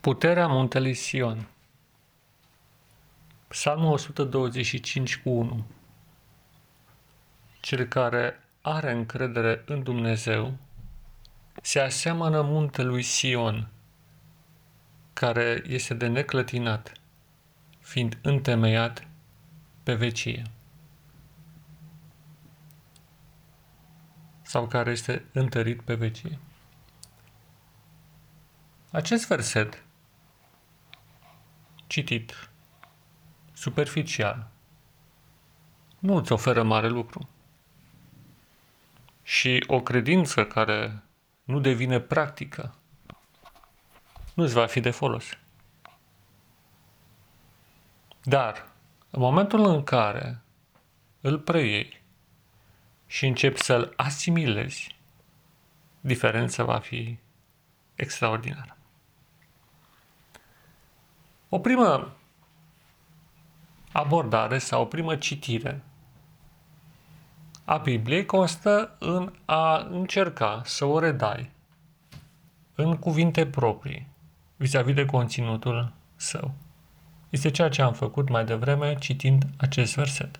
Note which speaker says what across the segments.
Speaker 1: Puterea muntelui Sion Psalmul 125 cu 1 Cel care are încredere în Dumnezeu se aseamănă muntelui Sion, care este de neclătinat, fiind întemeiat pe vecie. Sau care este întărit pe vecie. Acest verset citit superficial nu îți oferă mare lucru. Și o credință care nu devine practică nu îți va fi de folos. Dar, în momentul în care îl preiei și începi să-l asimilezi, diferența va fi extraordinară. O primă abordare sau o primă citire a Bibliei constă în a încerca să o redai în cuvinte proprii vis-a-vis de conținutul său. Este ceea ce am făcut mai devreme citind acest verset.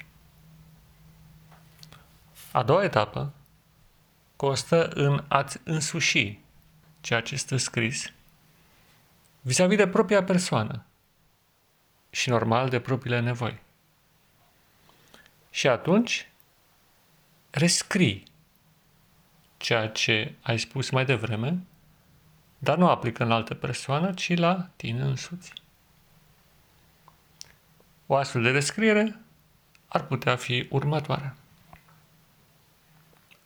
Speaker 1: A doua etapă constă în a-ți însuși ceea ce este scris vis-a-vis de propria persoană, și normal de propriile nevoi. Și atunci rescrii ceea ce ai spus mai devreme, dar nu aplică în altă persoană, ci la tine însuți. O astfel de descriere ar putea fi următoarea.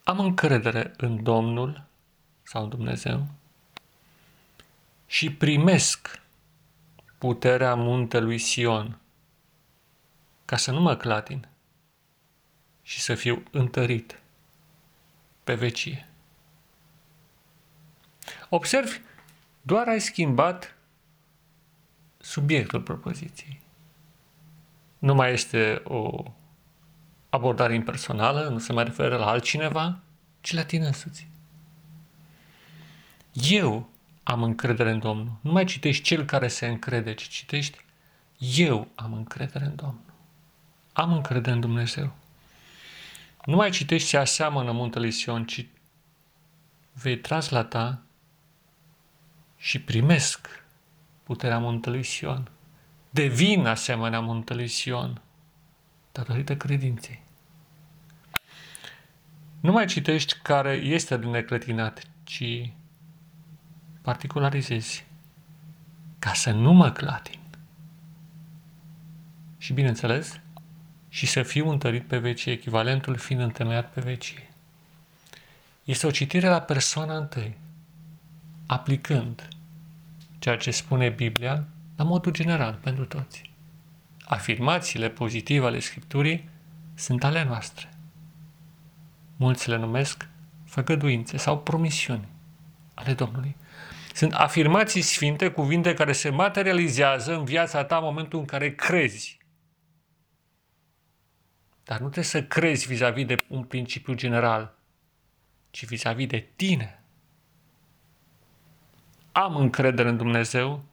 Speaker 1: Am încredere în Domnul sau în Dumnezeu și primesc puterea muntelui Sion, ca să nu mă clatin și să fiu întărit pe vecie. Observi, doar ai schimbat subiectul propoziției. Nu mai este o abordare impersonală, nu se mai referă la altcineva, ci la tine însuți. Eu am încredere în Domnul. Nu mai citești cel care se încrede, ci citești eu am încredere în Domnul. Am încredere în Dumnezeu. Nu mai citești se aseamănă muntele Sion, ci vei translata și primesc puterea muntelui Sion. Devin asemenea muntelui Sion datorită credinței. Nu mai citești care este de neclătinat, ci particularizezi ca să nu mă clatin. Și bineînțeles, și să fiu întărit pe vecie, echivalentul fiind întemeiat pe vecie. Este o citire la persoana întâi, aplicând ceea ce spune Biblia la modul general pentru toți. Afirmațiile pozitive ale Scripturii sunt ale noastre. Mulți le numesc făgăduințe sau promisiuni ale Domnului. Sunt afirmații sfinte, cuvinte care se materializează în viața ta în momentul în care crezi. Dar nu trebuie să crezi vis-a-vis de un principiu general, ci vis-a-vis de tine. Am încredere în Dumnezeu,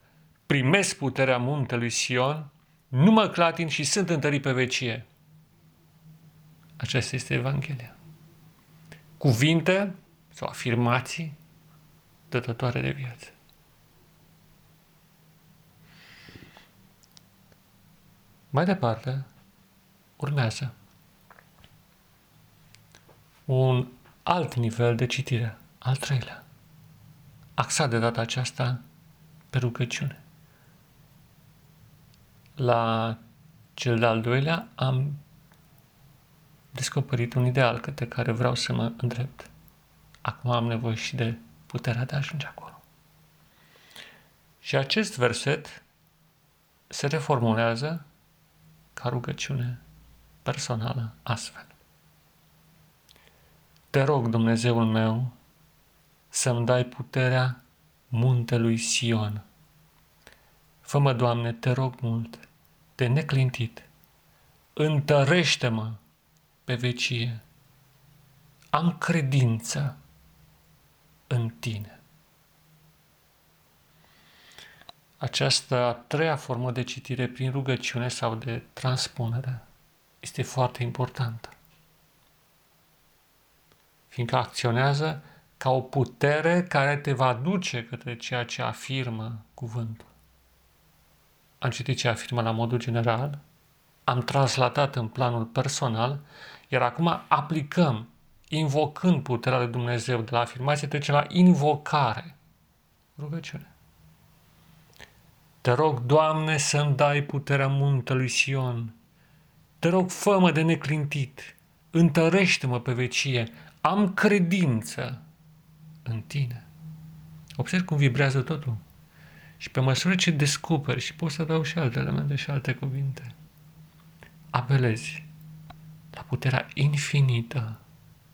Speaker 1: primesc puterea muntelui Sion, nu mă clatin și sunt întărit pe vecie. Aceasta este Evanghelia. Cuvinte sau afirmații dătătoare de viață. Mai departe, urmează un alt nivel de citire, al treilea, axat de data aceasta pe rugăciune. La cel de-al doilea am descoperit un ideal către care vreau să mă îndrept. Acum am nevoie și de puterea de a ajunge acolo. Și acest verset se reformulează ca rugăciune personală astfel. Te rog, Dumnezeul meu, să-mi dai puterea muntelui Sion. Fă-mă, Doamne, te rog mult, de neclintit, întărește-mă pe vecie. Am credință în tine. această a treia formă de citire prin rugăciune sau de transpunere este foarte importantă. Fiindcă acționează ca o putere care te va duce către ceea ce afirmă cuvântul. Am citit ce afirmă la modul general, am translatat în planul personal, iar acum aplicăm, invocând puterea lui Dumnezeu de la afirmație, trecem la invocare. Rugăciune. Te rog, Doamne, să-mi dai puterea muntelui Sion. Te rog, fă de neclintit. Întărește-mă pe vecie. Am credință în tine. Observ cum vibrează totul. Și pe măsură ce descoperi, și poți să dau și alte elemente și alte cuvinte, apelezi la puterea infinită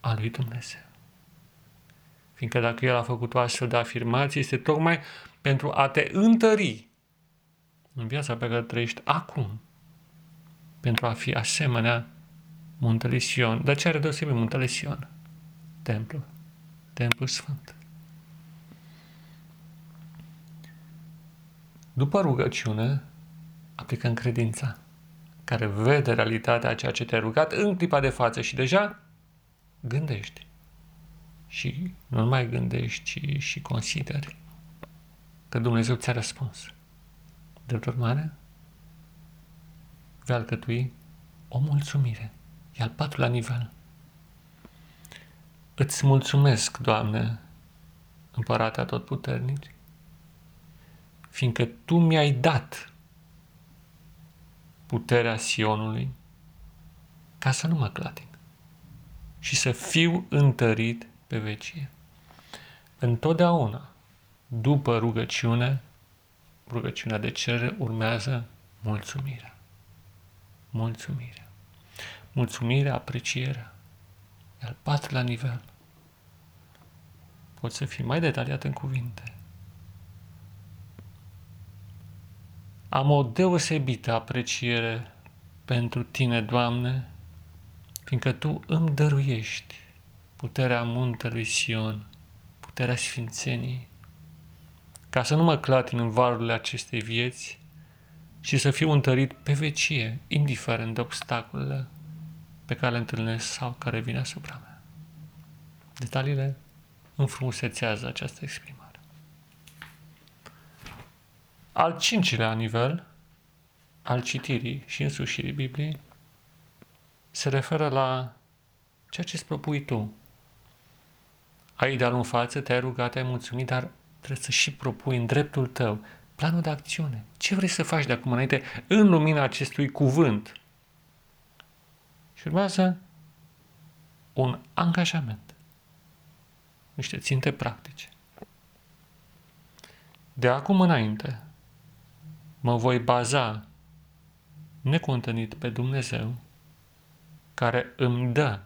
Speaker 1: a lui Dumnezeu. Fiindcă dacă El a făcut o astfel de afirmație, este tocmai pentru a te întări în viața pe care trăiești acum, pentru a fi asemenea muntele Sion. Dar ce are deosebit muntele Sion? Templul. Templul Sfânt. După rugăciune, aplicăm credința, care vede realitatea a ceea ce te-ai rugat în clipa de față și deja gândești. Și nu numai gândești, ci și consideri că Dumnezeu ți-a răspuns. De urmare, vei alcătui o mulțumire. E al patrulea nivel. Îți mulțumesc, Doamne, Împărate Atotputernici, fiindcă Tu mi-ai dat puterea Sionului ca să nu mă clatin și să fiu întărit pe vecie. Întotdeauna, după rugăciune, rugăciunea de cerere, urmează mulțumirea. Mulțumirea. Mulțumirea, aprecierea. E al patrulea nivel. Poți să fii mai detaliat în cuvinte. Am o deosebită apreciere pentru Tine, Doamne, fiindcă Tu îmi dăruiești puterea muntelui Sion, puterea Sfințenii, ca să nu mă clatin în valurile acestei vieți și să fiu întărit pe vecie, indiferent de obstacolele pe care le întâlnesc sau care vin asupra mea. Detaliile înfrumusețează această exprimare. Al cincilea nivel al citirii și însușirii Bibliei se referă la ceea ce îți propui tu. Ai idealul în față, te-ai rugat, ai mulțumit, dar trebuie să și propui în dreptul tău planul de acțiune. Ce vrei să faci de acum înainte în lumina acestui cuvânt? Și urmează un angajament, niște ținte practice. De acum înainte mă voi baza necontenit pe Dumnezeu care îmi dă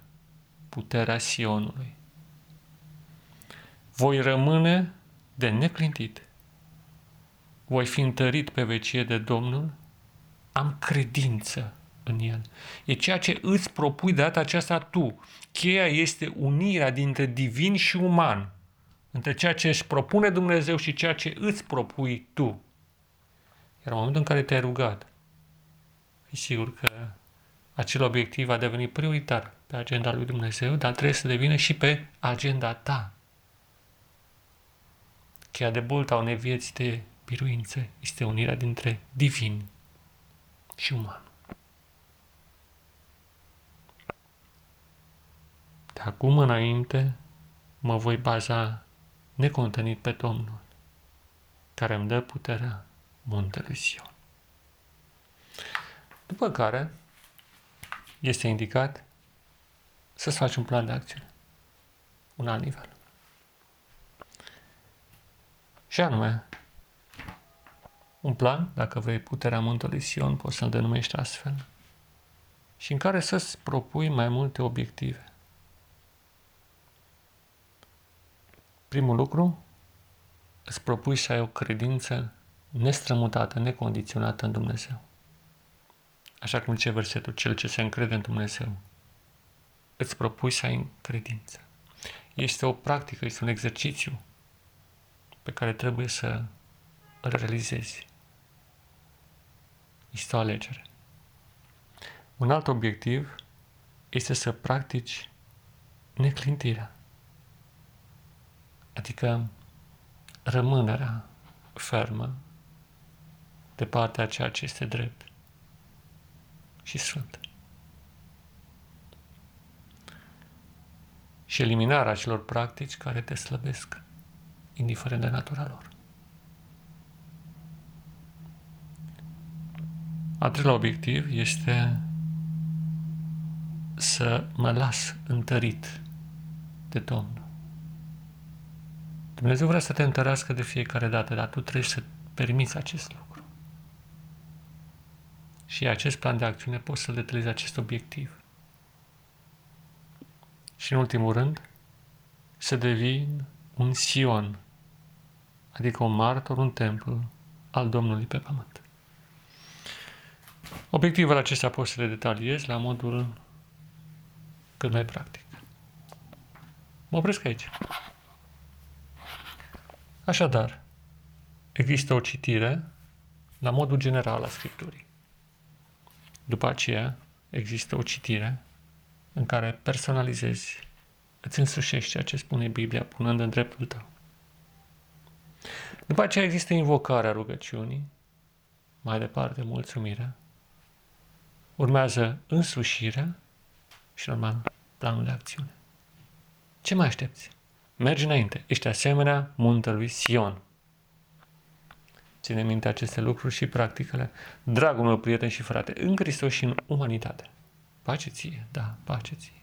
Speaker 1: puterea Sionului. Voi rămâne de neclintit. Voi fi întărit pe vecie de Domnul, am credință în El. E ceea ce îți propui de data aceasta tu. Cheia este unirea dintre divin și uman, între ceea ce își propune Dumnezeu și ceea ce îți propui tu. Iar în momentul în care te-ai rugat, fi sigur că acel obiectiv va deveni prioritar pe agenda lui Dumnezeu, dar trebuie să devină și pe agenda ta. Cheia de bolta unei vieți de biruință este unirea dintre divin și uman. De acum înainte mă voi baza necontenit pe Domnul, care îmi dă puterea muntelui Sion. După care este indicat să-ți faci un plan de acțiune, un alt nivel. Și anume, un plan, dacă vrei puterea muntelui Sion, poți să-l denumești astfel, și în care să-ți propui mai multe obiective. Primul lucru, îți propui să ai o credință nestrămutată, necondiționată în Dumnezeu. Așa cum zice versetul, cel ce se încrede în Dumnezeu, îți propui să ai credință. Este o practică, este un exercițiu pe care trebuie să îl realizezi Este o alegere. Un alt obiectiv este să practici neclintirea. Adică rămânerea fermă de partea ceea ce este drept și sfânt. Și eliminarea acelor practici care te slăbesc, indiferent de natura lor. Al treilea obiectiv este să mă las întărit de Domnul. Dumnezeu vrea să te întărească de fiecare dată, dar tu trebuie să permiți acest lucru. Și acest plan de acțiune poți să detalezi acest obiectiv. Și în ultimul rând, să devin un Sion, adică un martor, un templu al Domnului pe pământ. Obiectivele acestea pot să le detaliez la modul cât mai practic. Mă opresc aici. Așadar, există o citire la modul general a Scripturii. După aceea, există o citire în care personalizezi, îți însușești ceea ce spune Biblia, punând în dreptul tău. După aceea există invocarea rugăciunii, mai departe mulțumirea, urmează însușirea și normal planul de acțiune. Ce mai aștepți? Mergi înainte. Ești asemenea muntelui Sion. Ține minte aceste lucruri și practicele. Dragul meu prieten și frate, în Hristos și în umanitate. Pace ție, da, pace ție.